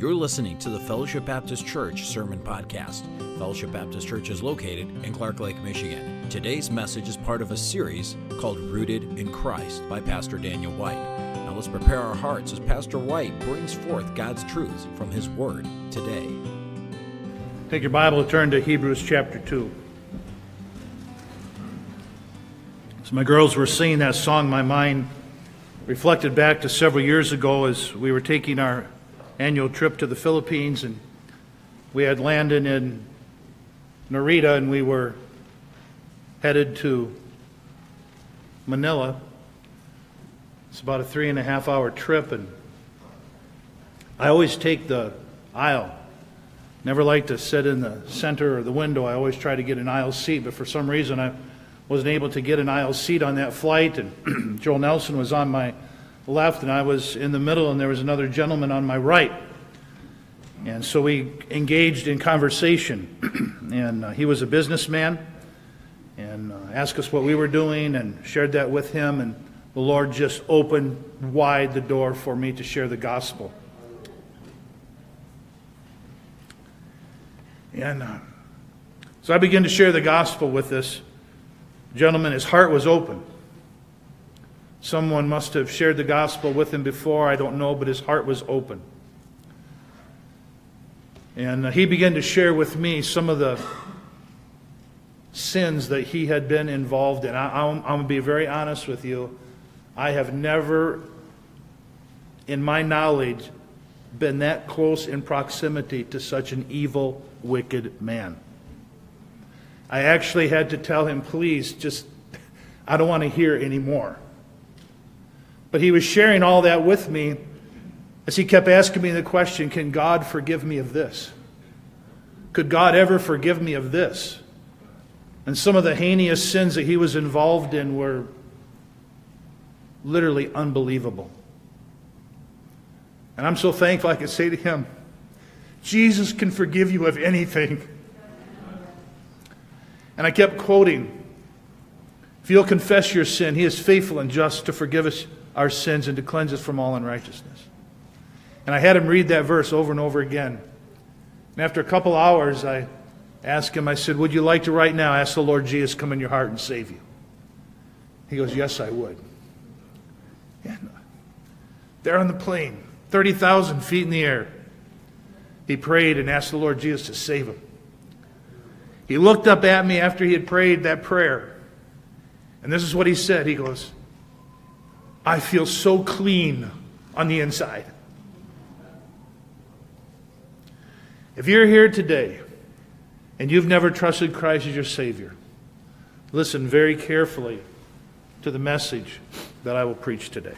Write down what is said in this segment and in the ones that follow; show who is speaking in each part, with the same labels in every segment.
Speaker 1: You're listening to the Fellowship Baptist Church Sermon Podcast. Fellowship Baptist Church is located in Clark Lake, Michigan. Today's message is part of a series called Rooted in Christ by Pastor Daniel White. Now let's prepare our hearts as Pastor White brings forth God's truths from his word today.
Speaker 2: Take your Bible and turn to Hebrews chapter 2. As my girls were singing that song, my mind reflected back to several years ago as we were taking our annual trip to the Philippines, and we had landed in Narita, and we were headed to Manila. It's about a three and a half hour trip, and I always take the aisle. Never like to sit in the center or the window. I always try to get an aisle seat, but for some reason I wasn't able to get an aisle seat on that flight, and Joel Nelson was on my left, and I was in the middle, and there was another gentleman on my right. And so we engaged in conversation. and uh, he was a businessman and uh, asked us what we were doing and shared that with him. And the Lord just opened wide the door for me to share the gospel. And uh, so I began to share the gospel with this gentleman. His heart was open. Someone must have shared the gospel with him before, I don't know, but his heart was open. And uh, he began to share with me some of the sins that he had been involved in. I, am going to be very honest with you. I have never, in my knowledge, been that close in proximity to such an evil, wicked man. I actually had to tell him, please, just, I don't want to hear anymore. But he was sharing all that with me as he kept asking me the question Can God forgive me of this? Could God ever forgive me of this? And some of the heinous sins that he was involved in were literally unbelievable. And I'm so thankful I could say to him, Jesus can forgive you of anything. And I kept quoting, If you'll confess your sin, he is faithful and just to forgive us our sins and to cleanse us from all unrighteousness. And I had him read that verse over and over again. And after a couple hours, I asked him, I said, Would you like to right now ask the Lord Jesus come in your heart and save you? He goes, Yes, I would. And there on the plane, 30,000 feet in the air, he prayed and asked the Lord Jesus to save him. He looked up at me after he had prayed that prayer. And this is what he said. He goes, I feel so clean on the inside. If you're here today and you've never trusted Christ as your Savior, listen very carefully to the message that I will preach today.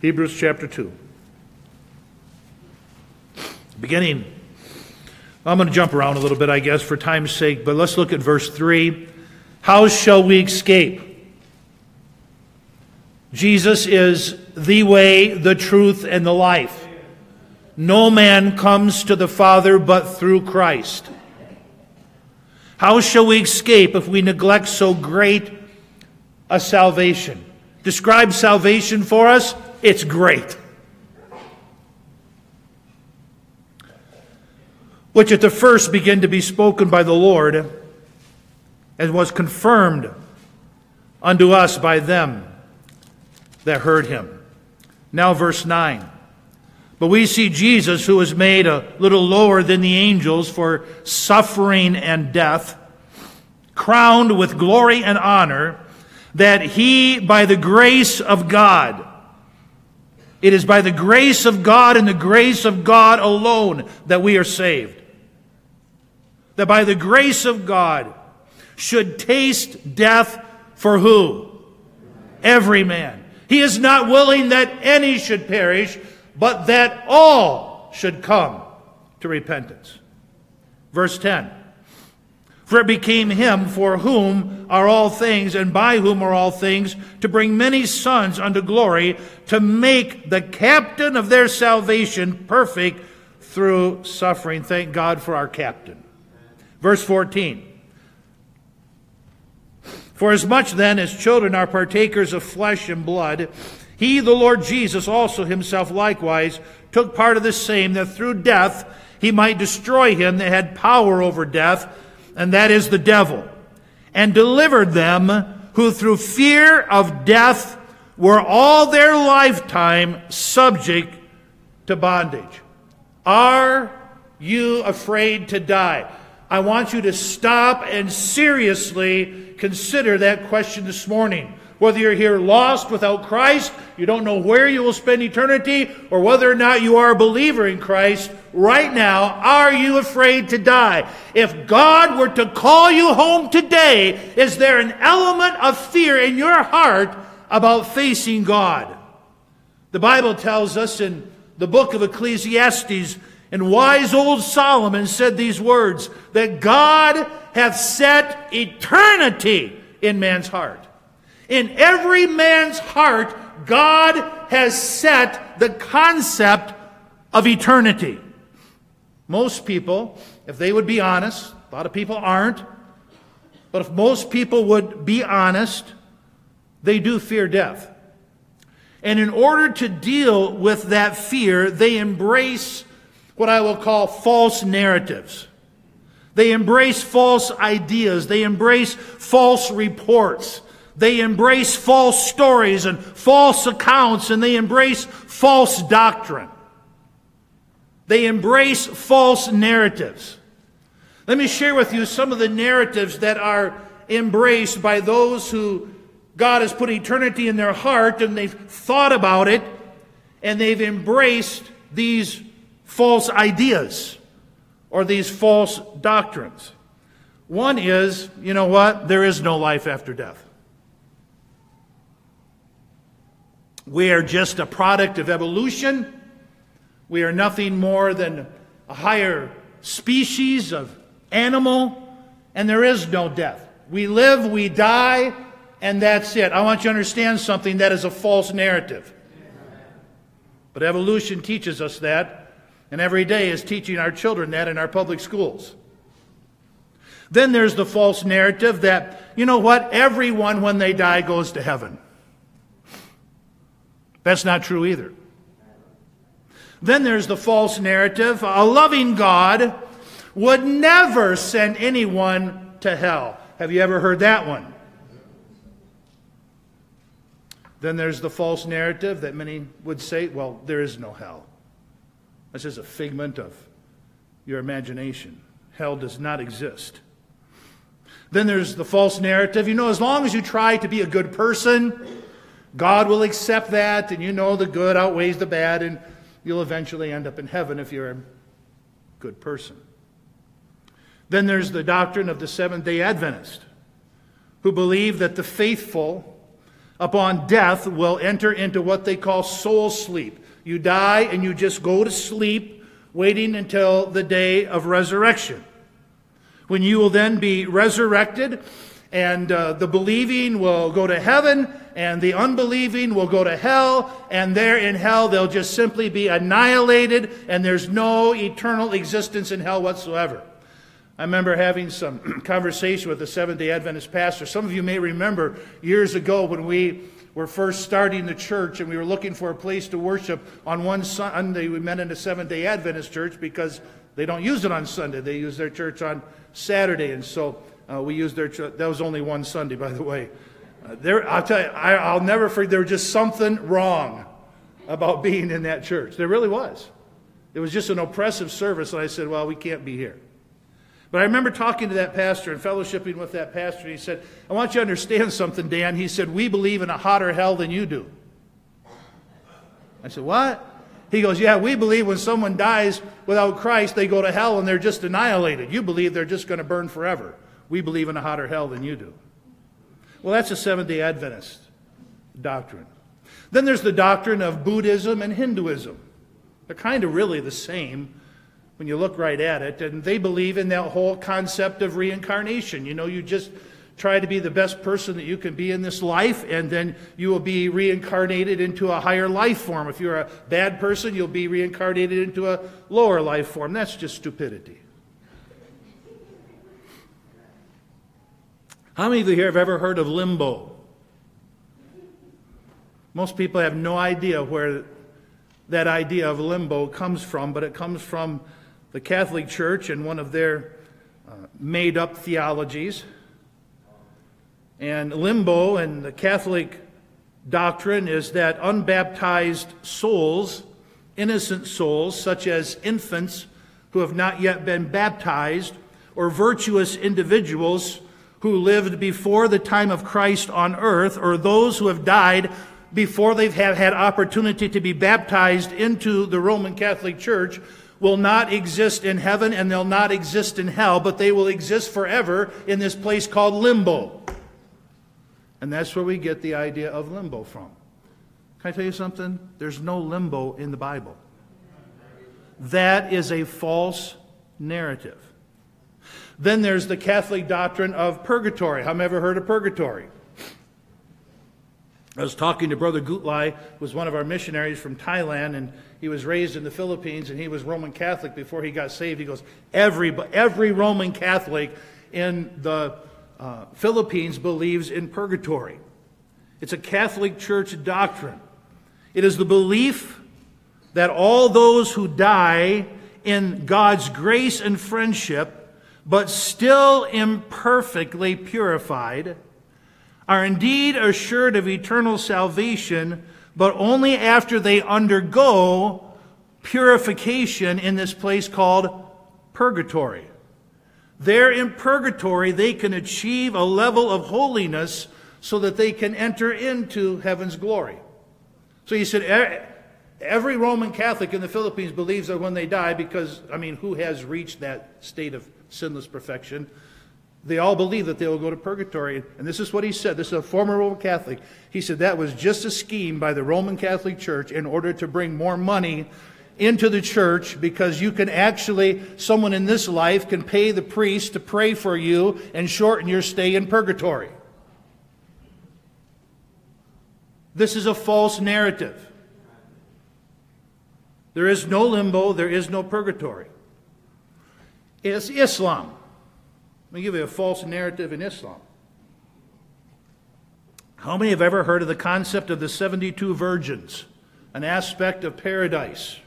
Speaker 2: Hebrews chapter 2. Beginning, I'm going to jump around a little bit, I guess, for time's sake, but let's look at verse 3. How shall we escape? Jesus is the way, the truth, and the life. No man comes to the Father but through Christ. How shall we escape if we neglect so great a salvation? Describe salvation for us. It's great. Which at the first began to be spoken by the Lord and was confirmed unto us by them that heard him. Now, verse 9. But we see Jesus, who was made a little lower than the angels for suffering and death, crowned with glory and honor, that he, by the grace of God, it is by the grace of God and the grace of God alone that we are saved. That by the grace of God should taste death for who? Every man. He is not willing that any should perish, but that all should come to repentance. Verse 10 For it became him for whom are all things, and by whom are all things, to bring many sons unto glory, to make the captain of their salvation perfect through suffering. Thank God for our captain. Verse 14. For as much then as children are partakers of flesh and blood, He, the Lord Jesus, also himself likewise took part of the same, that through death he might destroy him that had power over death, and that is the devil, and delivered them who through fear of death were all their lifetime subject to bondage. Are you afraid to die? I want you to stop and seriously consider that question this morning. Whether you're here lost without Christ, you don't know where you will spend eternity, or whether or not you are a believer in Christ, right now, are you afraid to die? If God were to call you home today, is there an element of fear in your heart about facing God? The Bible tells us in the book of Ecclesiastes, and wise old Solomon said these words that God hath set eternity in man's heart. In every man's heart, God has set the concept of eternity. Most people, if they would be honest, a lot of people aren't, but if most people would be honest, they do fear death. And in order to deal with that fear, they embrace what I will call false narratives. They embrace false ideas. They embrace false reports. They embrace false stories and false accounts, and they embrace false doctrine. They embrace false narratives. Let me share with you some of the narratives that are embraced by those who God has put eternity in their heart and they've thought about it and they've embraced these false ideas or these false doctrines. One is, you know what? There is no life after death. We are just a product of evolution. We are nothing more than a higher species of animal, and there is no death. We live, we die, and that's it. I want you to understand something that is a false narrative. But evolution teaches us that, and every day is teaching our children that in our public schools. Then there's the false narrative that, you know what, everyone when they die goes to heaven. That's not true either. Then there's the false narrative a loving God would never send anyone to hell. Have you ever heard that one? Then there's the false narrative that many would say, well, there is no hell. That's just a figment of your imagination. Hell does not exist. Then there's the false narrative. You know, as long as you try to be a good person, God will accept that, and you know the good outweighs the bad, and you'll eventually end up in heaven if you're a good person. Then there's the doctrine of the Seventh day Adventist, who believe that the faithful, upon death, will enter into what they call soul sleep. You die and you just go to sleep, waiting until the day of resurrection. When you will then be resurrected, and uh, the believing will go to heaven, and the unbelieving will go to hell, and there in hell they'll just simply be annihilated, and there's no eternal existence in hell whatsoever. I remember having some conversation with a Seventh day Adventist pastor. Some of you may remember years ago when we were first starting the church and we were looking for a place to worship on one Sunday. We met in a Seventh day Adventist church because they don't use it on Sunday, they use their church on Saturday. And so uh, we used their church. That was only one Sunday, by the way. Uh, there, I'll tell you, I, will never forget, there was just something wrong about being in that church. There really was. It was just an oppressive service, and I said, well, we can't be here. But I remember talking to that pastor and fellowshipping with that pastor. He said, I want you to understand something, Dan. He said, We believe in a hotter hell than you do. I said, What? He goes, Yeah, we believe when someone dies without Christ, they go to hell and they're just annihilated. You believe they're just going to burn forever. We believe in a hotter hell than you do. Well, that's a Seventh day Adventist doctrine. Then there's the doctrine of Buddhism and Hinduism. They're kind of really the same when you look right at it. And they believe in that whole concept of reincarnation. You know, you just try to be the best person that you can be in this life, and then you will be reincarnated into a higher life form. If you're a bad person, you'll be reincarnated into a lower life form. That's just stupidity. How many of you here have ever heard of limbo? Most people have no idea where that idea of limbo comes from, but it comes from the Catholic Church and one of their uh, made up theologies. And limbo and the Catholic doctrine is that unbaptized souls, innocent souls, such as infants who have not yet been baptized, or virtuous individuals who lived before the time of Christ on earth, or those who have died before they've had opportunity to be baptized into the Roman Catholic Church, will not exist in heaven and they'll not exist in hell, but they will exist forever in this place called limbo. And that's where we get the idea of limbo from. Can I tell you something? There's no limbo in the Bible. That is a false narrative. Then there's the Catholic doctrine of purgatory. Have you ever heard of purgatory? I was talking to Brother Gutlai, who was one of our missionaries from Thailand, and he was raised in the Philippines, and he was Roman Catholic before he got saved. He goes, every, every Roman Catholic in the uh, Philippines believes in purgatory. It's a Catholic Church doctrine. It is the belief that all those who die in God's grace and friendship, but still imperfectly purified, are indeed assured of eternal salvation, but only after they undergo purification in this place called purgatory. There in purgatory, they can achieve a level of holiness so that they can enter into heaven's glory. So he said, every Roman Catholic in the Philippines believes that when they die, because, I mean, who has reached that state of sinless perfection? They all believe that they will go to purgatory. And this is what he said. This is a former Roman Catholic. He said that was just a scheme by the Roman Catholic Church in order to bring more money into the church because you can actually, someone in this life can pay the priest to pray for you and shorten your stay in purgatory. This is a false narrative. There is no limbo, there is no purgatory. It's Islam. Let me give you a false narrative in Islam. How many have ever heard of the concept of the 72 virgins, an aspect of paradise?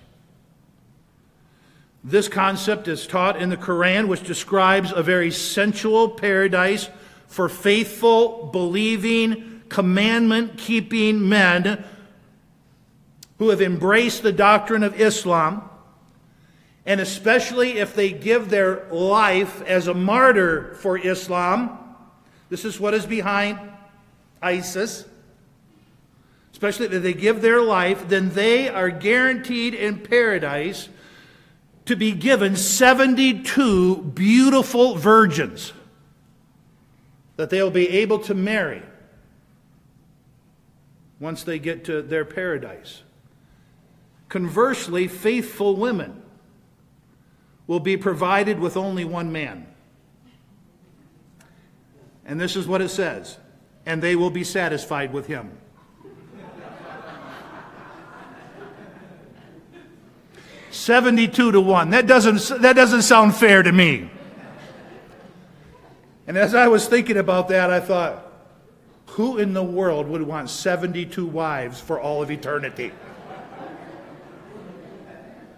Speaker 2: This concept is taught in the Quran, which describes a very sensual paradise for faithful, believing, commandment keeping men who have embraced the doctrine of Islam, and especially if they give their life as a martyr for Islam. This is what is behind ISIS. Especially if they give their life, then they are guaranteed in paradise to be given 72 beautiful virgins that they'll be able to marry once they get to their paradise. Conversely, faithful women will be provided with only one man. And this is what it says and they will be satisfied with him. 72 to 1. That doesn't, that doesn't sound fair to me. And as I was thinking about that, I thought, who in the world would want 72 wives for all of eternity?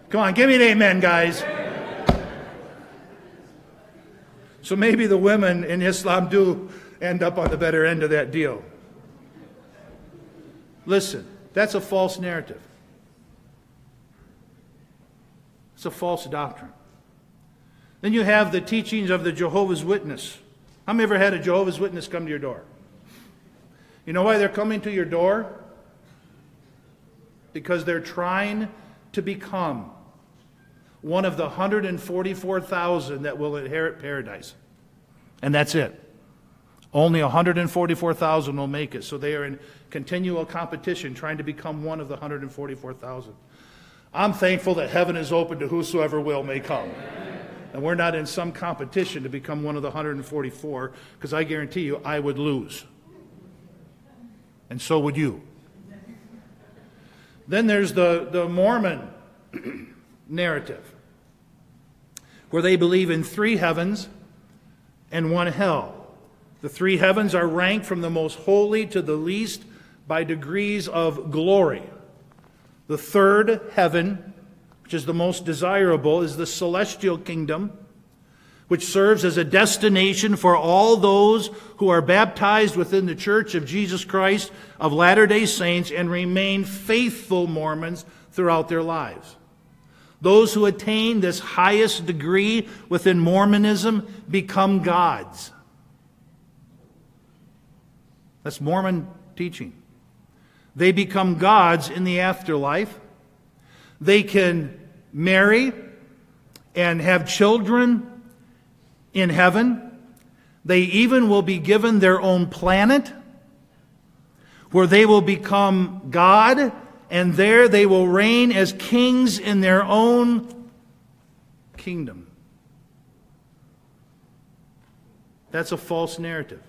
Speaker 2: Come on, give me an amen, guys. So maybe the women in Islam do end up on the better end of that deal. Listen, that's a false narrative. It's a false doctrine. Then you have the teachings of the Jehovah's Witness. How many ever had a Jehovah's Witness come to your door? You know why they're coming to your door? Because they're trying to become one of the 144,000 that will inherit paradise. And that's it. Only 144,000 will make it. So they are in continual competition trying to become one of the 144,000. I'm thankful that heaven is open to whosoever will may come. And we're not in some competition to become one of the 144, because I guarantee you I would lose. And so would you. Then there's the, the Mormon narrative, where they believe in three heavens and one hell. The three heavens are ranked from the most holy to the least by degrees of glory. The third heaven, which is the most desirable, is the celestial kingdom, which serves as a destination for all those who are baptized within the Church of Jesus Christ of Latter day Saints and remain faithful Mormons throughout their lives. Those who attain this highest degree within Mormonism become gods. That's Mormon teaching. They become gods in the afterlife. They can marry and have children in heaven. They even will be given their own planet where they will become God and there they will reign as kings in their own kingdom. That's a false narrative.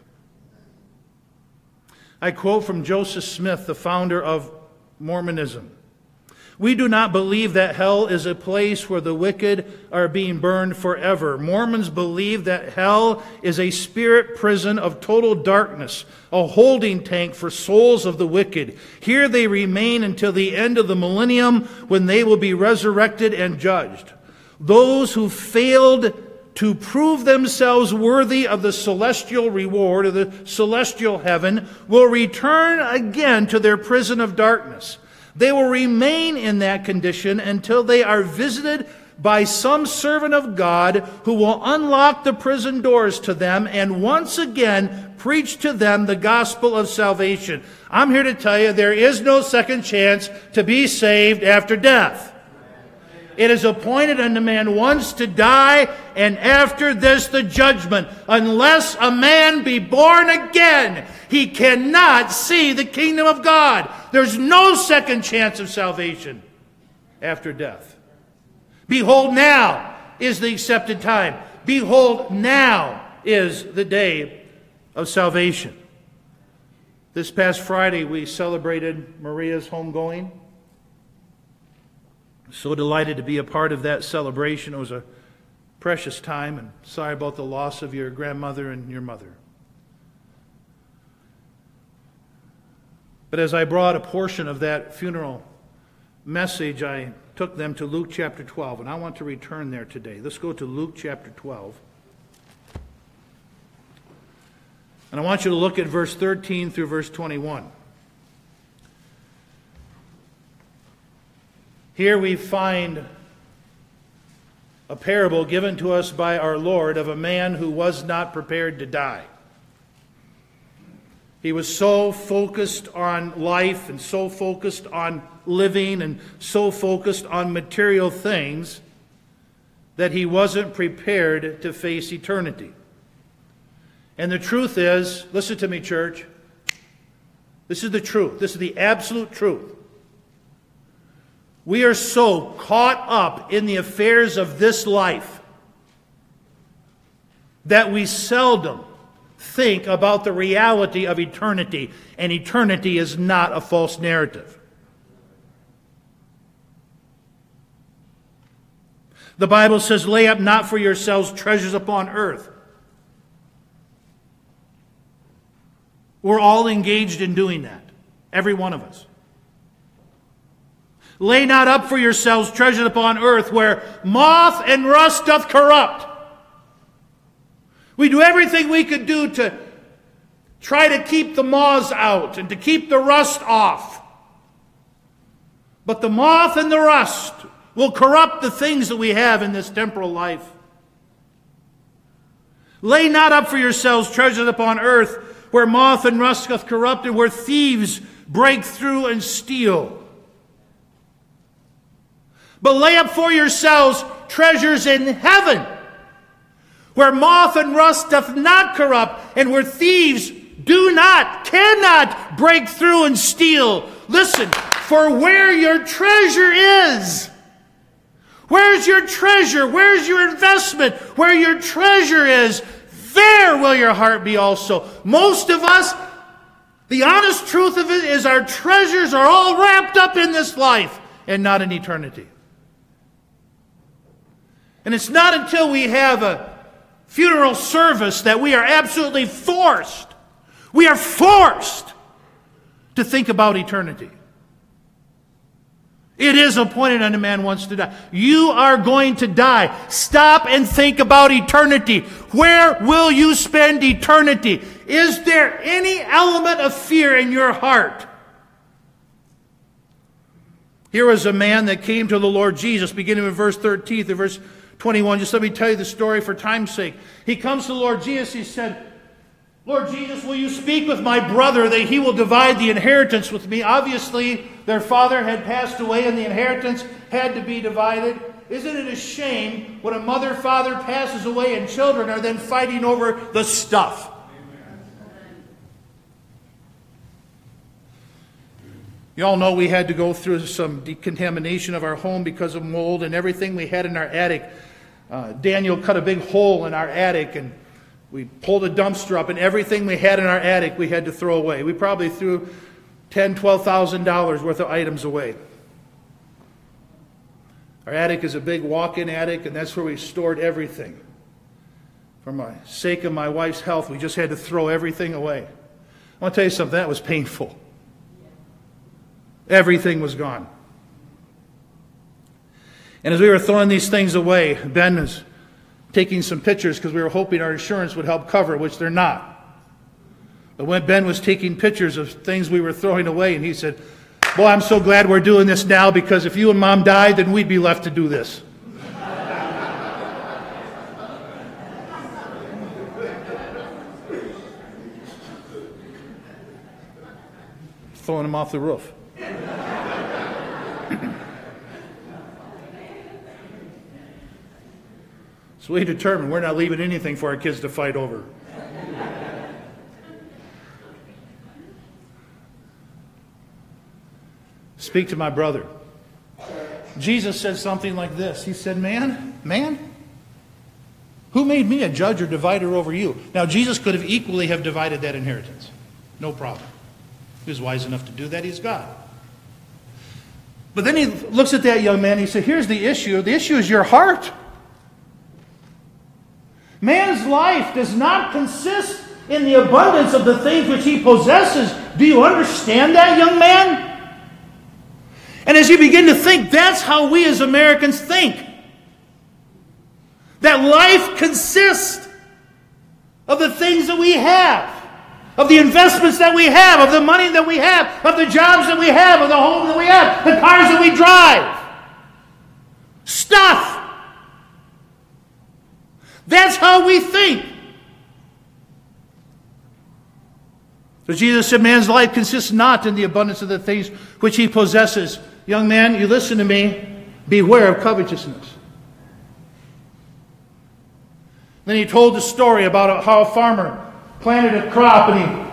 Speaker 2: I quote from Joseph Smith, the founder of Mormonism. We do not believe that hell is a place where the wicked are being burned forever. Mormons believe that hell is a spirit prison of total darkness, a holding tank for souls of the wicked. Here they remain until the end of the millennium when they will be resurrected and judged. Those who failed to prove themselves worthy of the celestial reward of the celestial heaven will return again to their prison of darkness. They will remain in that condition until they are visited by some servant of God who will unlock the prison doors to them and once again preach to them the gospel of salvation. I'm here to tell you there is no second chance to be saved after death. It is appointed unto man once to die, and after this the judgment. Unless a man be born again, he cannot see the kingdom of God. There's no second chance of salvation after death. Behold, now is the accepted time. Behold, now is the day of salvation. This past Friday, we celebrated Maria's homegoing. So delighted to be a part of that celebration. It was a precious time, and sorry about the loss of your grandmother and your mother. But as I brought a portion of that funeral message, I took them to Luke chapter 12, and I want to return there today. Let's go to Luke chapter 12. And I want you to look at verse 13 through verse 21. Here we find a parable given to us by our Lord of a man who was not prepared to die. He was so focused on life and so focused on living and so focused on material things that he wasn't prepared to face eternity. And the truth is listen to me, church. This is the truth. This is the absolute truth. We are so caught up in the affairs of this life that we seldom think about the reality of eternity, and eternity is not a false narrative. The Bible says, Lay up not for yourselves treasures upon earth. We're all engaged in doing that, every one of us. Lay not up for yourselves treasures upon earth where moth and rust doth corrupt. We do everything we could do to try to keep the moths out and to keep the rust off. But the moth and the rust will corrupt the things that we have in this temporal life. Lay not up for yourselves treasures upon earth where moth and rust doth corrupt and where thieves break through and steal. But lay up for yourselves treasures in heaven, where moth and rust doth not corrupt, and where thieves do not, cannot break through and steal. Listen, for where your treasure is, where's your treasure? Where's your investment? Where your treasure is, there will your heart be also. Most of us, the honest truth of it is our treasures are all wrapped up in this life and not in eternity. And it's not until we have a funeral service that we are absolutely forced. We are forced to think about eternity. It is appointed unto man once to die. You are going to die. Stop and think about eternity. Where will you spend eternity? Is there any element of fear in your heart? Here was a man that came to the Lord Jesus, beginning in verse 13 to verse 21. Just let me tell you the story for time's sake. He comes to the Lord Jesus. He said, Lord Jesus, will you speak with my brother that he will divide the inheritance with me? Obviously, their father had passed away and the inheritance had to be divided. Isn't it a shame when a mother father passes away and children are then fighting over the stuff? You all know we had to go through some decontamination of our home because of mold and everything we had in our attic. Uh, Daniel cut a big hole in our attic and we pulled a dumpster up and everything we had in our attic we had to throw away. We probably threw ten, twelve thousand dollars worth of items away. Our attic is a big walk-in attic, and that's where we stored everything. For my sake of my wife's health, we just had to throw everything away. I want to tell you something, that was painful. Everything was gone. And as we were throwing these things away, Ben was taking some pictures because we were hoping our insurance would help cover, which they're not. But when Ben was taking pictures of things we were throwing away, and he said, Boy, I'm so glad we're doing this now because if you and mom died, then we'd be left to do this. Throwing them off the roof. So we determined we're not leaving anything for our kids to fight over. Speak to my brother. Jesus said something like this He said, Man, man, who made me a judge or divider over you? Now, Jesus could have equally have divided that inheritance. No problem. He was wise enough to do that. He's God. But then he looks at that young man and he said, Here's the issue. The issue is your heart. Man's life does not consist in the abundance of the things which he possesses. Do you understand that, young man? And as you begin to think, that's how we as Americans think. That life consists of the things that we have, of the investments that we have, of the money that we have, of the jobs that we have, of the home that we have, the cars that we drive. Stuff. That's how we think. So Jesus said, Man's life consists not in the abundance of the things which he possesses. Young man, you listen to me. Beware of covetousness. Then he told the story about how a farmer planted a crop and he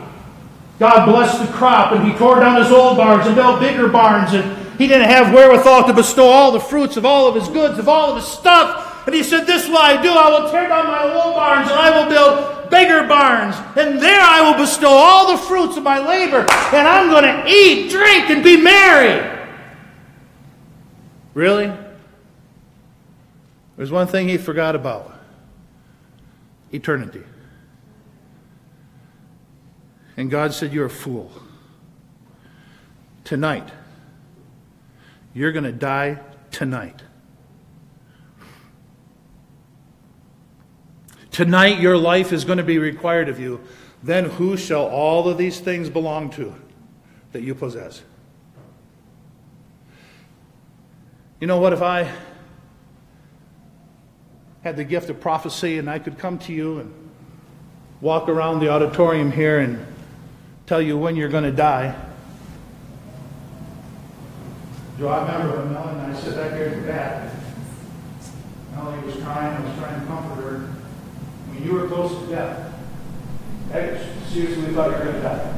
Speaker 2: God blessed the crop and he tore down his old barns and built bigger barns and he didn't have wherewithal to bestow all the fruits of all of his goods, of all of his stuff. And he said, This will I do. I will tear down my old barns, and I will build bigger barns. And there I will bestow all the fruits of my labor. And I'm going to eat, drink, and be merry. Really? There's one thing he forgot about eternity. And God said, You're a fool. Tonight, you're going to die tonight. Tonight, your life is going to be required of you. Then who shall all of these things belong to that you possess? You know what? If I had the gift of prophecy and I could come to you and walk around the auditorium here and tell you when you're going to die. Do I remember when Melanie and I sat back here the back. Melanie was crying, I was trying to comfort her when you were close to death. I seriously thought you were going to die.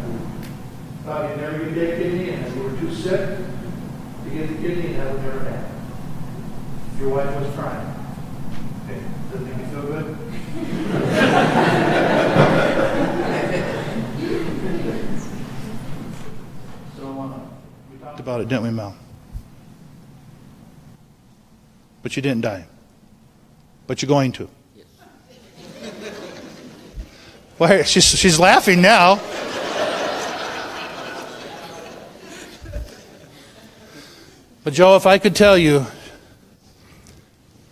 Speaker 2: Thought you'd never get that kidney, and you were too sick to get the kidney, that would never happen. Your wife was trying. Okay, does it make you feel good? so uh, we talked about it, didn't we, Mel? But you didn't die. But you're going to. Yes. Why, she's, she's laughing now. But, Joe, if I could tell you,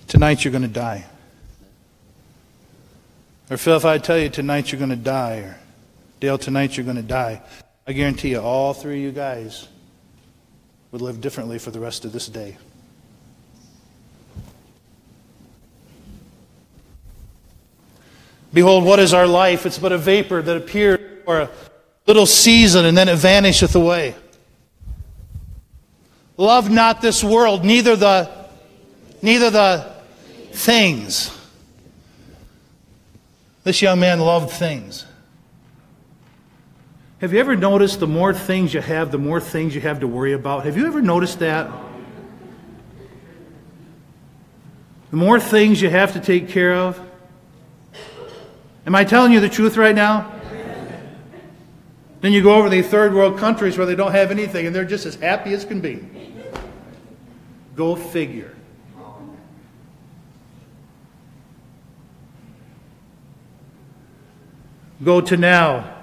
Speaker 2: tonight you're going to die. Or, Phil, if I tell you tonight you're going to die, or Dale, tonight you're going to die, I guarantee you, all three of you guys would live differently for the rest of this day. Behold, what is our life? It's but a vapor that appears for a little season and then it vanisheth away. Love not this world, neither the neither the things. This young man loved things. Have you ever noticed the more things you have, the more things you have to worry about? Have you ever noticed that? The more things you have to take care of, Am I telling you the truth right now? Then you go over to the third world countries where they don't have anything and they're just as happy as can be. Go figure. Go to now.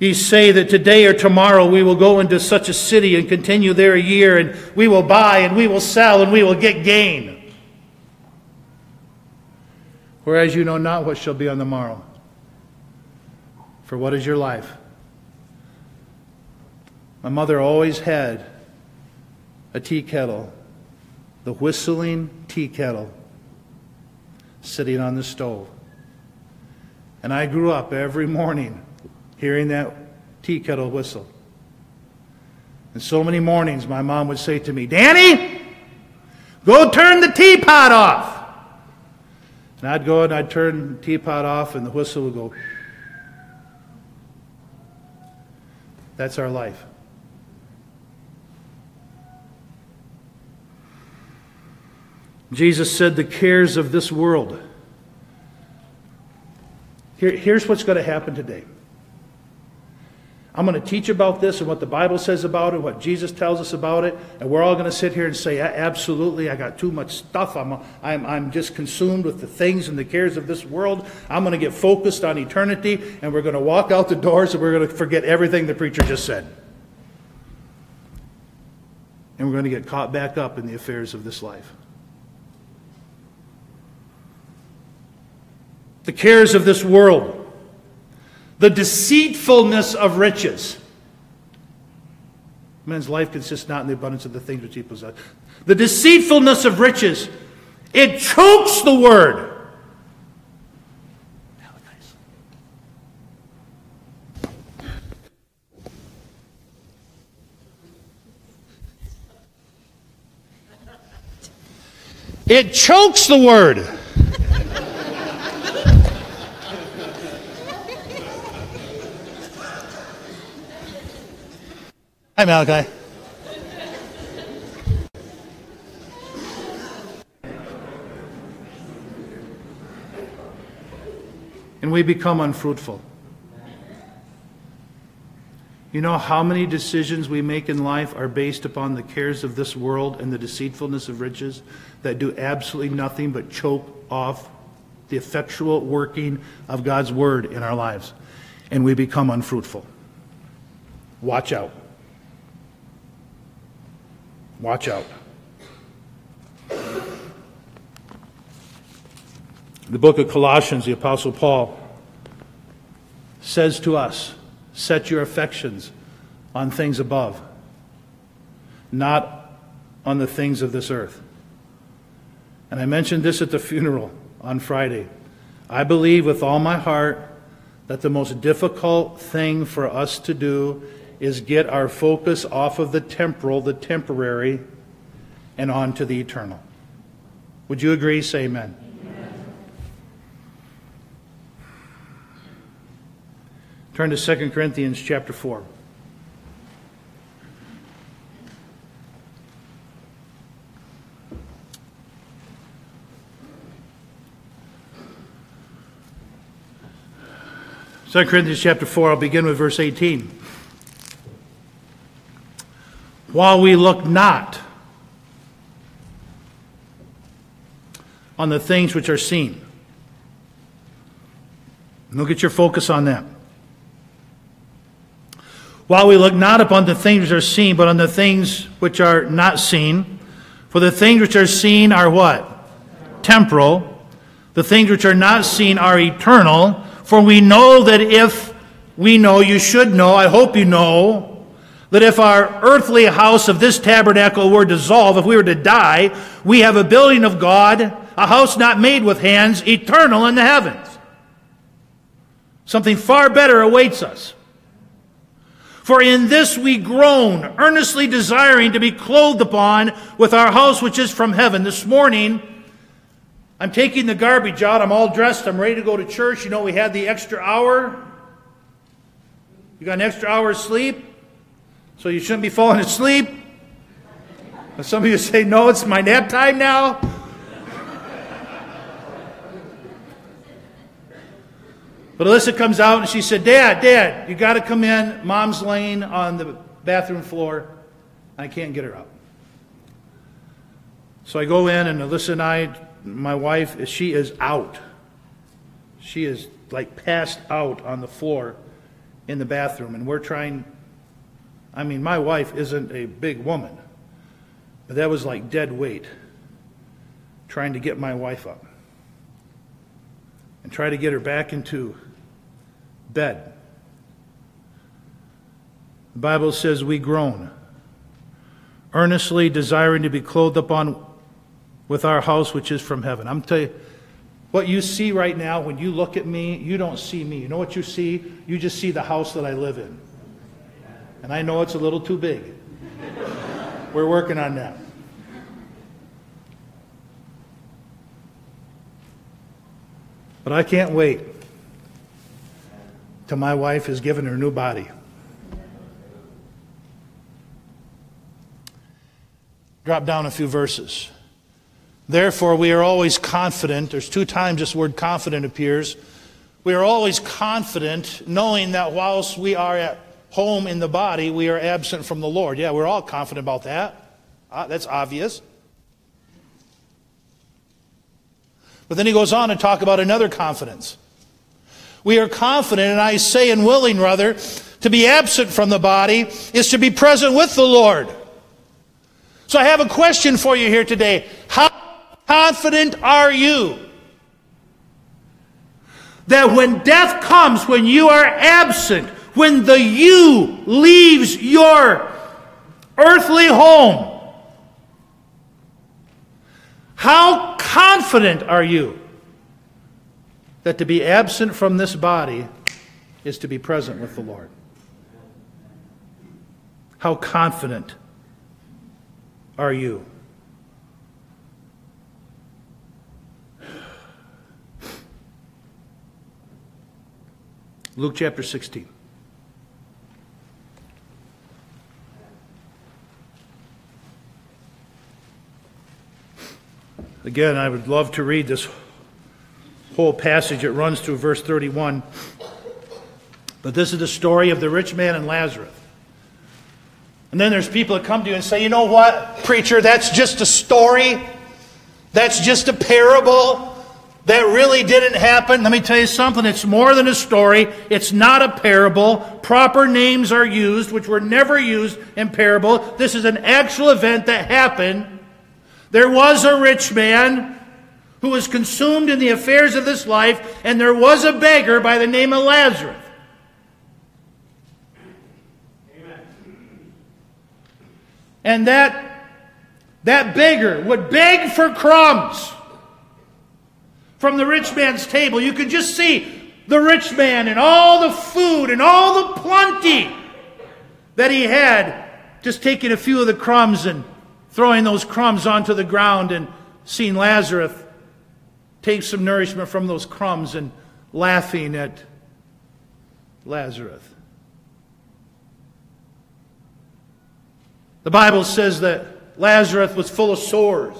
Speaker 2: Ye say that today or tomorrow we will go into such a city and continue there a year, and we will buy and we will sell and we will get gain whereas you know not what shall be on the morrow. For what is your life? My mother always had a tea kettle, the whistling tea kettle, sitting on the stove. And I grew up every morning hearing that tea kettle whistle. And so many mornings my mom would say to me, Danny, go turn the teapot off. And I'd go and I'd turn the teapot off, and the whistle would go. That's our life. Jesus said, The cares of this world. Here, here's what's going to happen today. I'm going to teach about this and what the Bible says about it, what Jesus tells us about it, and we're all going to sit here and say, absolutely, I got too much stuff. I'm, I'm, I'm just consumed with the things and the cares of this world. I'm going to get focused on eternity, and we're going to walk out the doors and we're going to forget everything the preacher just said. And we're going to get caught back up in the affairs of this life. The cares of this world the deceitfulness of riches. Man's life consists not in the abundance of the things which he possesses. The deceitfulness of riches, it chokes the word. It chokes the word. Hi, Malachi. And we become unfruitful. You know how many decisions we make in life are based upon the cares of this world and the deceitfulness of riches that do absolutely nothing but choke off the effectual working of God's word in our lives. And we become unfruitful. Watch out. Watch out. The book of Colossians, the Apostle Paul says to us, Set your affections on things above, not on the things of this earth. And I mentioned this at the funeral on Friday. I believe with all my heart that the most difficult thing for us to do is get our focus off of the temporal, the temporary, and onto the eternal. Would you agree? Say amen. amen. Turn to 2 Corinthians chapter 4. Second Corinthians chapter 4, I'll begin with verse 18 while we look not on the things which are seen. Look at your focus on that. while we look not upon the things which are seen, but on the things which are not seen. For the things which are seen are what? Temporal. The things which are not seen are eternal. For we know that if we know, you should know, I hope you know, that if our earthly house of this tabernacle were dissolved, if we were to die, we have a building of God, a house not made with hands, eternal in the heavens. Something far better awaits us. For in this we groan, earnestly desiring to be clothed upon with our house which is from heaven. This morning, I'm taking the garbage out. I'm all dressed. I'm ready to go to church. You know, we had the extra hour. You got an extra hour of sleep, so you shouldn't be falling asleep. And some of you say, no, it's my nap time now. But Alyssa comes out and she said, Dad, Dad, you got to come in. Mom's laying on the bathroom floor. I can't get her up. So I go in, and Alyssa and I, my wife, she is out. She is like passed out on the floor in the bathroom. And we're trying, I mean, my wife isn't a big woman, but that was like dead weight trying to get my wife up and try to get her back into bed. The Bible says we groan, earnestly desiring to be clothed upon with our house which is from heaven. I'm telling you, what you see right now when you look at me, you don't see me. You know what you see? You just see the house that I live in. And I know it's a little too big. We're working on that. But I can't wait till my wife is given her new body. Drop down a few verses. Therefore, we are always confident. There's two times this word confident appears. We are always confident, knowing that whilst we are at home in the body, we are absent from the Lord. Yeah, we're all confident about that. Uh, that's obvious. But then he goes on to talk about another confidence. We are confident, and I say and willing, rather, to be absent from the body is to be present with the Lord. So I have a question for you here today. How confident are you that when death comes, when you are absent, when the you leaves your earthly home, how confident are you that to be absent from this body is to be present with the Lord. How confident are you? Luke chapter 16. Again, I would love to read this whole passage. It runs through verse 31. But this is the story of the rich man and Lazarus. And then there's people that come to you and say, you know what, preacher, that's just a story. That's just a parable. That really didn't happen. Let me tell you something. It's more than a story. It's not a parable. Proper names are used, which were never used in parable. This is an actual event that happened. There was a rich man who was consumed in the affairs of this life, and there was a beggar by the name of Lazarus. And that, that beggar would beg for crumbs from the rich man's table. You could just see the rich man and all the food and all the plenty that he had, just taking a few of the crumbs and throwing those crumbs onto the ground and seeing Lazarus take some nourishment from those crumbs and laughing at Lazarus. The Bible says that Lazarus was full of sores.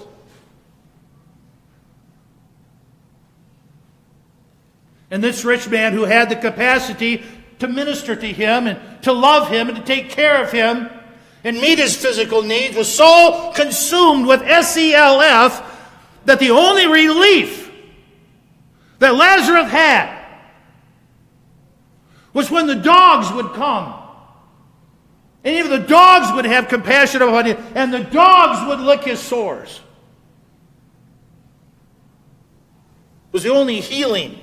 Speaker 2: And this rich man who had the capacity to minister to him and to love him and to take care of him and meet his physical needs was so consumed with SELF that the only relief that Lazarus had was when the dogs would come And even the dogs would have compassion upon him, and the dogs would lick his sores. It was the only healing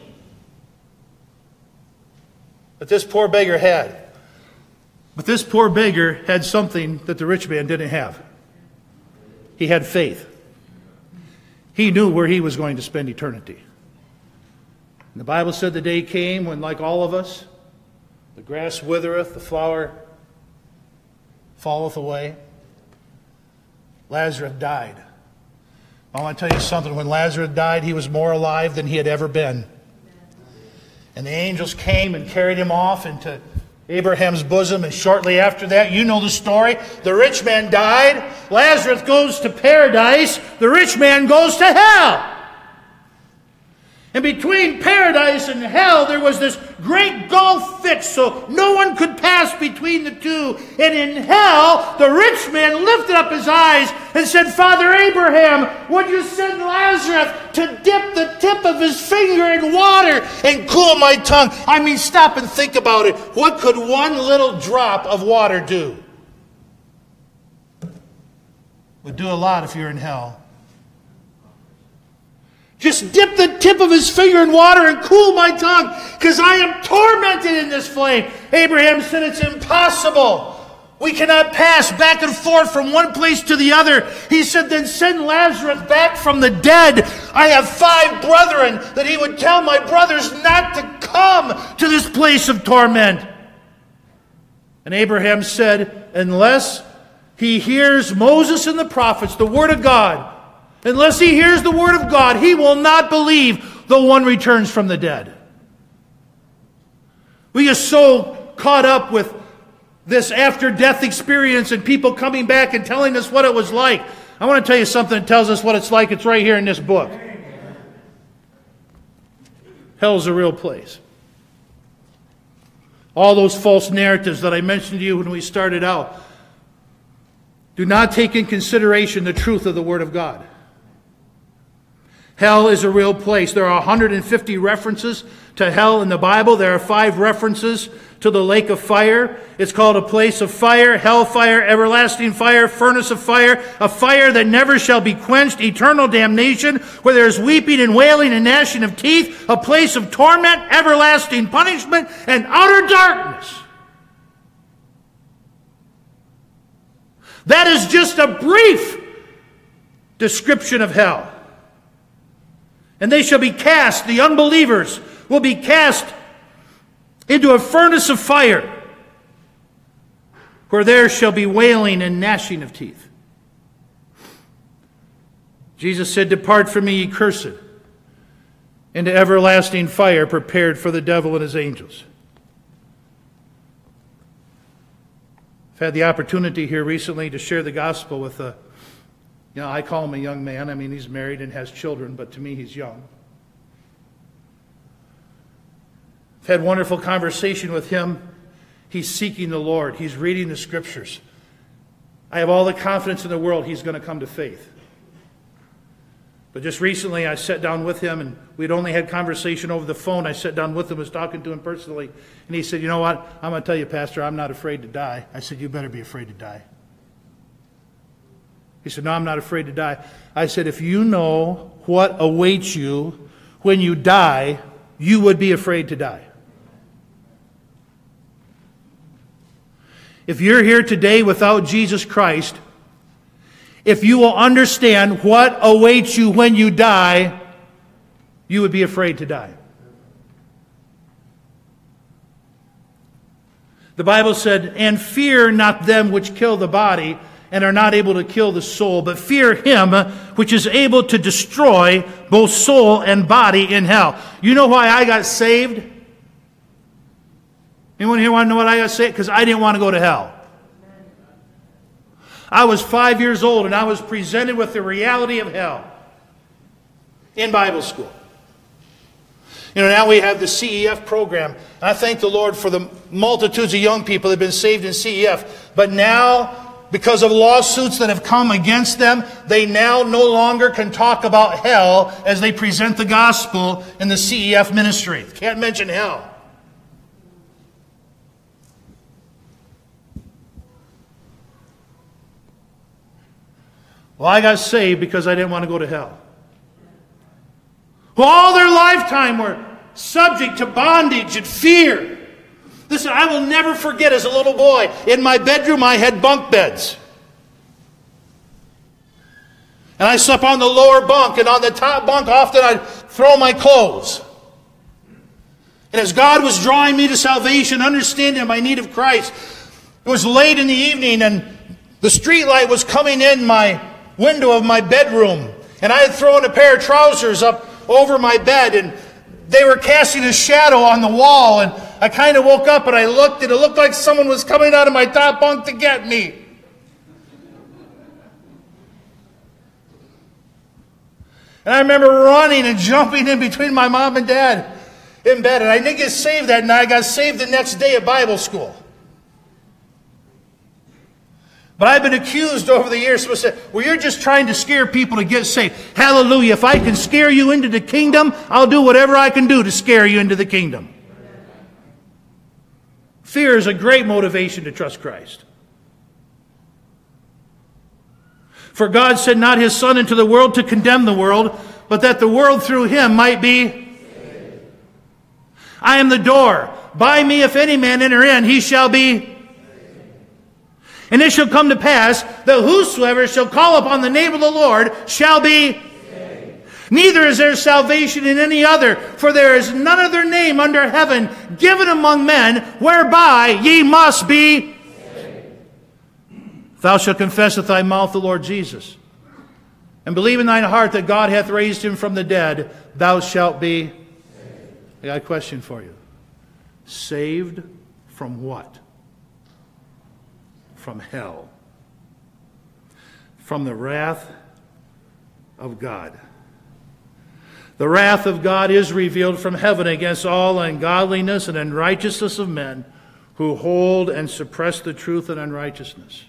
Speaker 2: that this poor beggar had. But this poor beggar had something that the rich man didn't have. He had faith. He knew where he was going to spend eternity. And the Bible said the day came when, like all of us, the grass withereth, the flower falleth away. Lazarus died. I want to tell you something. When Lazarus died, he was more alive than he had ever been. And the angels came and carried him off into Abraham's bosom. And shortly after that, you know the story. The rich man died. Lazarus goes to paradise. The rich man goes to hell. And between paradise and hell, there was this great gulf fixed so no one could pass between the two. And in hell, the rich man lifted up his eyes and said, Father Abraham, would you send Lazarus to dip the tip of his finger in water and cool my tongue? I mean, stop and think about it. What could one little drop of water do? Would do a lot if you're in hell. Just dip the tip of his finger in water and cool my tongue, because I am tormented in this flame. Abraham said, It's impossible. We cannot pass back and forth from one place to the other. He said, Then send Lazarus back from the dead. I have five brethren, that he would tell my brothers not to come to this place of torment. And Abraham said, Unless he hears Moses and the prophets, the word of God, Unless he hears the word of God, he will not believe though one returns from the dead. We get so caught up with this after death experience and people coming back and telling us what it was like. I want to tell you something that tells us what it's like. It's right here in this book. Hell's a real place. All those false narratives that I mentioned to you when we started out do not take in consideration the truth of the Word of God. Hell is a real place. There are 150 references to hell in the Bible. There are five references to the lake of fire. It's called a place of fire, hellfire, everlasting fire, furnace of fire, a fire that never shall be quenched, eternal damnation, where there is weeping and wailing and gnashing of teeth, a place of torment, everlasting punishment, and utter darkness. That is just a brief description of hell. And they shall be cast, the unbelievers will be cast into a furnace of fire, where there shall be wailing and gnashing of teeth. Jesus said, Depart from me, ye cursed, into everlasting fire prepared for the devil and his angels. I've had the opportunity here recently to share the gospel with a you know, I call him a young man. I mean, he's married and has children, but to me, he's young. I've had wonderful conversation with him. He's seeking the Lord. He's reading the scriptures. I have all the confidence in the world he's going to come to faith. But just recently, I sat down with him, and we'd only had conversation over the phone. I sat down with him, was talking to him personally, and he said, "You know what? I'm going to tell you, Pastor, I'm not afraid to die." I said, "You better be afraid to die." He said, No, I'm not afraid to die. I said, If you know what awaits you when you die, you would be afraid to die. If you're here today without Jesus Christ, if you will understand what awaits you when you die, you would be afraid to die. The Bible said, And fear not them which kill the body, and are not able to kill the soul, but fear him which is able to destroy both soul and body in hell. You know why I got saved? Anyone here want to know what I got saved? Because I didn't want to go to hell. I was five years old and I was presented with the reality of hell in Bible school. You know, now we have the CEF program. I thank the Lord for the multitudes of young people that have been saved in CEF. But now because of lawsuits that have come against them, they now no longer can talk about hell as they present the gospel in the CEF ministry. Can't mention hell. Well, I got saved because I didn't want to go to hell. Well, all their lifetime were subject to bondage and fear. Listen, I will never forget as a little boy, in my bedroom I had bunk beds. And I slept on the lower bunk, and on the top bunk, often I'd throw my clothes. And as God was drawing me to salvation, understanding my need of Christ, it was late in the evening, and the street light was coming in my window of my bedroom. And I had thrown a pair of trousers up over my bed, and they were casting a shadow on the wall. And I kind of woke up and I looked, and it looked like someone was coming out of my top bunk to get me. And I remember running and jumping in between my mom and dad in bed. And I didn't get saved that night. I got saved the next day at Bible school. But I've been accused over the years. Someone said, well, you're just trying to scare people to get saved. Hallelujah. If I can scare you into the kingdom, I'll do whatever I can do to scare you into the kingdom. Fear is a great motivation to trust Christ. For God sent not his Son into the world to condemn the world, but that the world through him might be. I am the door. By me, if any man enter in, he shall be. And it shall come to pass that whosoever shall call upon the name of the Lord shall be. Neither is there salvation in any other, for there is none other name under heaven given among men whereby ye must be Thou shalt confess with thy mouth the Lord Jesus, and believe in thine heart that God hath raised him from the dead, thou shalt be. I got a question for you. Saved from what? From hell. From the wrath of God. The wrath of God is revealed from heaven against all ungodliness and unrighteousness of men who hold and suppress the truth in unrighteousness.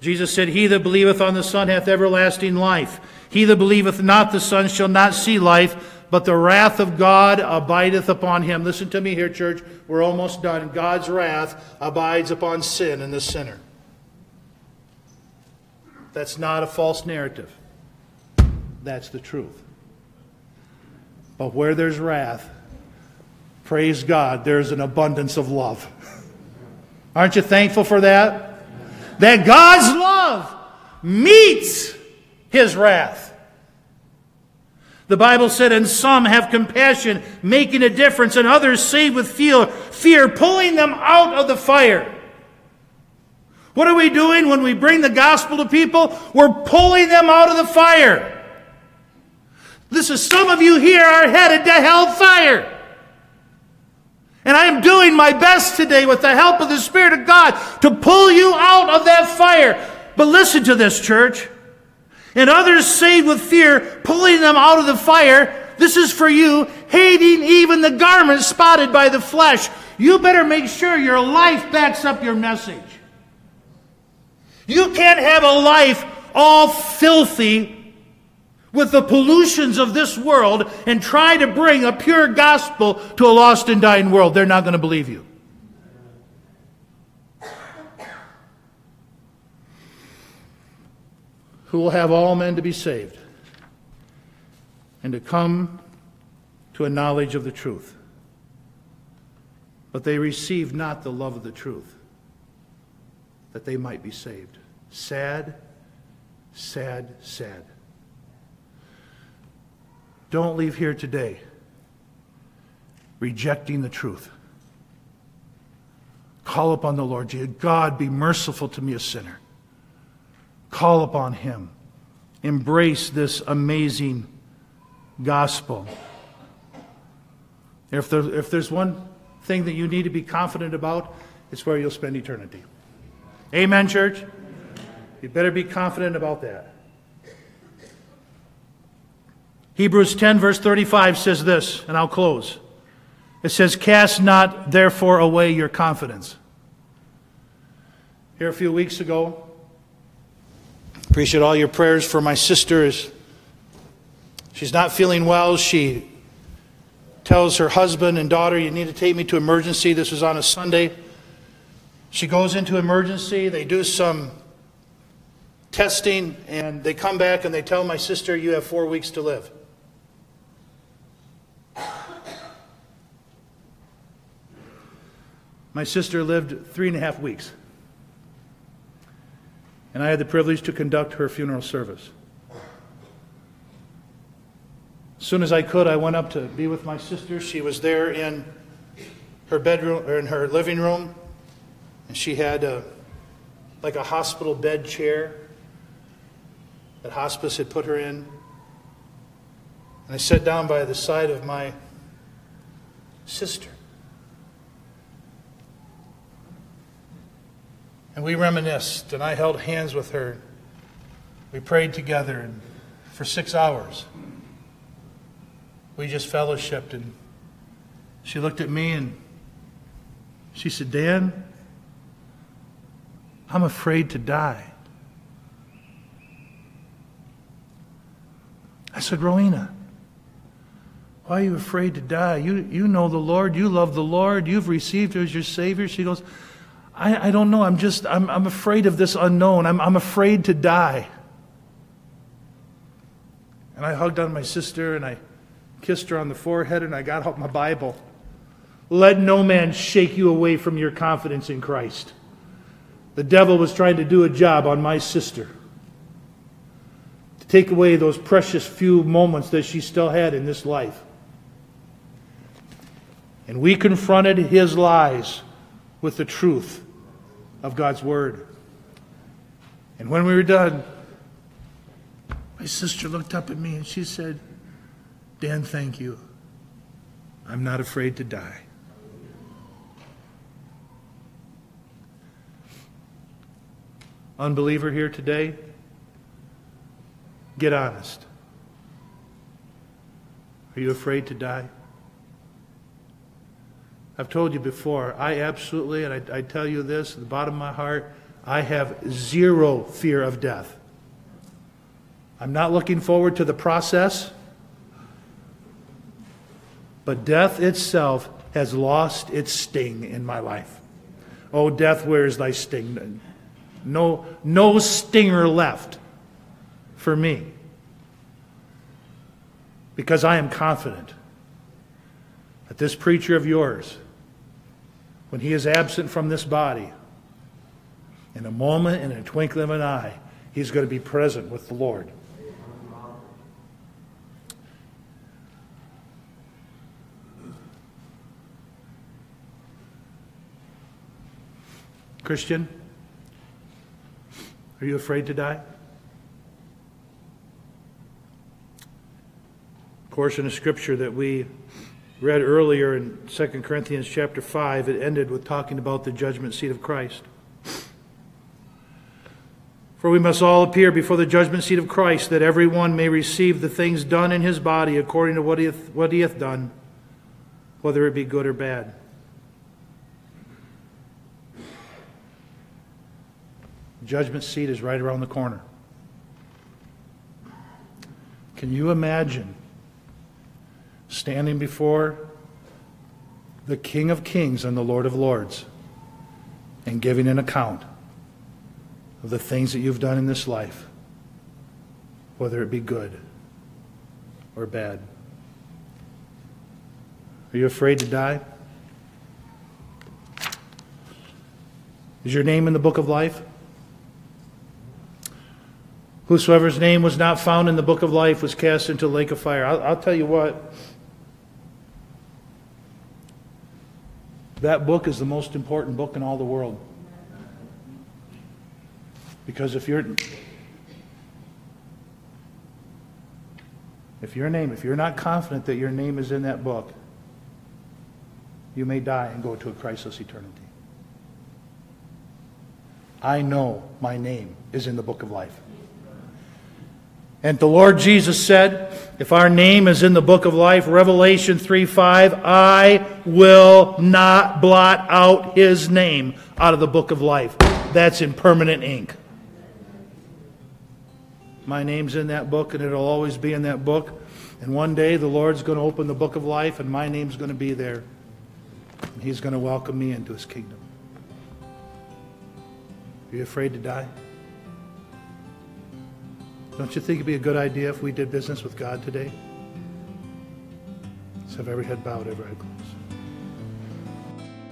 Speaker 2: Jesus said, He that believeth on the Son hath everlasting life. He that believeth not the Son shall not see life, but the wrath of God abideth upon him. Listen to me here, church. We're almost done. God's wrath abides upon sin and the sinner. That's not a false narrative. That's the truth. But where there's wrath, praise God, there's an abundance of love. Aren't you thankful for that? that God's love meets his wrath. The Bible said, and some have compassion, making a difference, and others save with fear, fear, pulling them out of the fire. What are we doing when we bring the gospel to people? We're pulling them out of the fire. This is some of you here are headed to hellfire. And I am doing my best today with the help of the Spirit of God to pull you out of that fire. But listen to this, church. And others saved with fear, pulling them out of the fire. This is for you, hating even the garment spotted by the flesh. You better make sure your life backs up your message. You can't have a life all filthy with the pollutions of this world and try to bring a pure gospel to a lost and dying world, they're not going to believe you. Who will have all men to be saved and to come to a knowledge of the truth. But they received not the love of the truth, that they might be saved. Sad, sad, sad. Don't leave here today rejecting the truth. Call upon the Lord Jesus. God, be merciful to me, a sinner. Call upon Him. Embrace this amazing gospel. If, there, if there's one thing that you need to be confident about, it's where you'll spend eternity. Amen, church? You better be confident about that. Hebrews 10, verse 35 says this, and I'll close. It says, Cast not therefore away your confidence. Here a few weeks ago, appreciate all your prayers for my sister. She's not feeling well. She tells her husband and daughter, You need to take me to emergency. This was on a Sunday. She goes into emergency. They do some testing, and they come back and they tell my sister, You have four weeks to live. My sister lived three and a half weeks, and I had the privilege to conduct her funeral service. As soon as I could, I went up to be with my sister. She was there in her bedroom or in her living room, and she had a, like a hospital bed chair that hospice had put her in. And I sat down by the side of my sister. And we reminisced, and I held hands with her. We prayed together for six hours. We just fellowshipped, and she looked at me and she said, Dan, I'm afraid to die. I said, Rowena, why are you afraid to die? You, you know the Lord. You love the Lord. You've received Him as your Savior. She goes, I, I don't know. I'm just, I'm, I'm afraid of this unknown. I'm, I'm afraid to die. And I hugged on my sister and I kissed her on the forehead and I got out my Bible. Let no man shake you away from your confidence in Christ. The devil was trying to do a job on my sister to take away those precious few moments that she still had in this life. And we confronted his lies with the truth of God's Word. And when we were done, my sister looked up at me and she said, Dan, thank you. I'm not afraid to die. Unbeliever here today, get honest. Are you afraid to die? I've told you before, I absolutely, and I, I, tell you this at the bottom of my heart, I have zero fear of death. I'm not looking forward to the process, but death itself has lost its sting in my life. Oh, death, where is thy sting? No, no stinger left for me. Because I am confident that this preacher of yours when he is absent from this body, in a moment, in a twinkling of an eye, he's going to be present with the Lord. Christian, are you afraid to die? Of course, in a scripture that we read earlier in 2 Corinthians chapter 5, it ended with talking about the judgment seat of Christ. For we must all appear before the judgment seat of Christ, that every one may receive the things done in his body according to what he hath, what he hath done, whether it be good or bad. Judgment seat is right around the corner. Can you imagine standing before the King of Kings and the Lord of Lords and giving an account of the things that you've done in this life, whether it be good or bad. Are you afraid to die? Is your name in the book of life? Whosoever's name was not found in the book of life was cast into the lake of fire. I'll, I'll tell you what, That book is the most important book in all the world. Because if you're if your name, if you're not confident that your name is in that book, you may die and go to a Christless eternity. I know my name is in the book of life. And the Lord Jesus said, if our name is in the book of life, Revelation 3 5, I will not blot out his name out of the book of life. That's in permanent ink. My name's in that book, and it'll always be in that book. And one day the Lord's going to open the book of life, and my name's going to be there. And he's going to welcome me into his kingdom. Are you afraid to die? Don't you think it'd be a good idea if we did business with God today? Let's have every head bowed, every eye closed.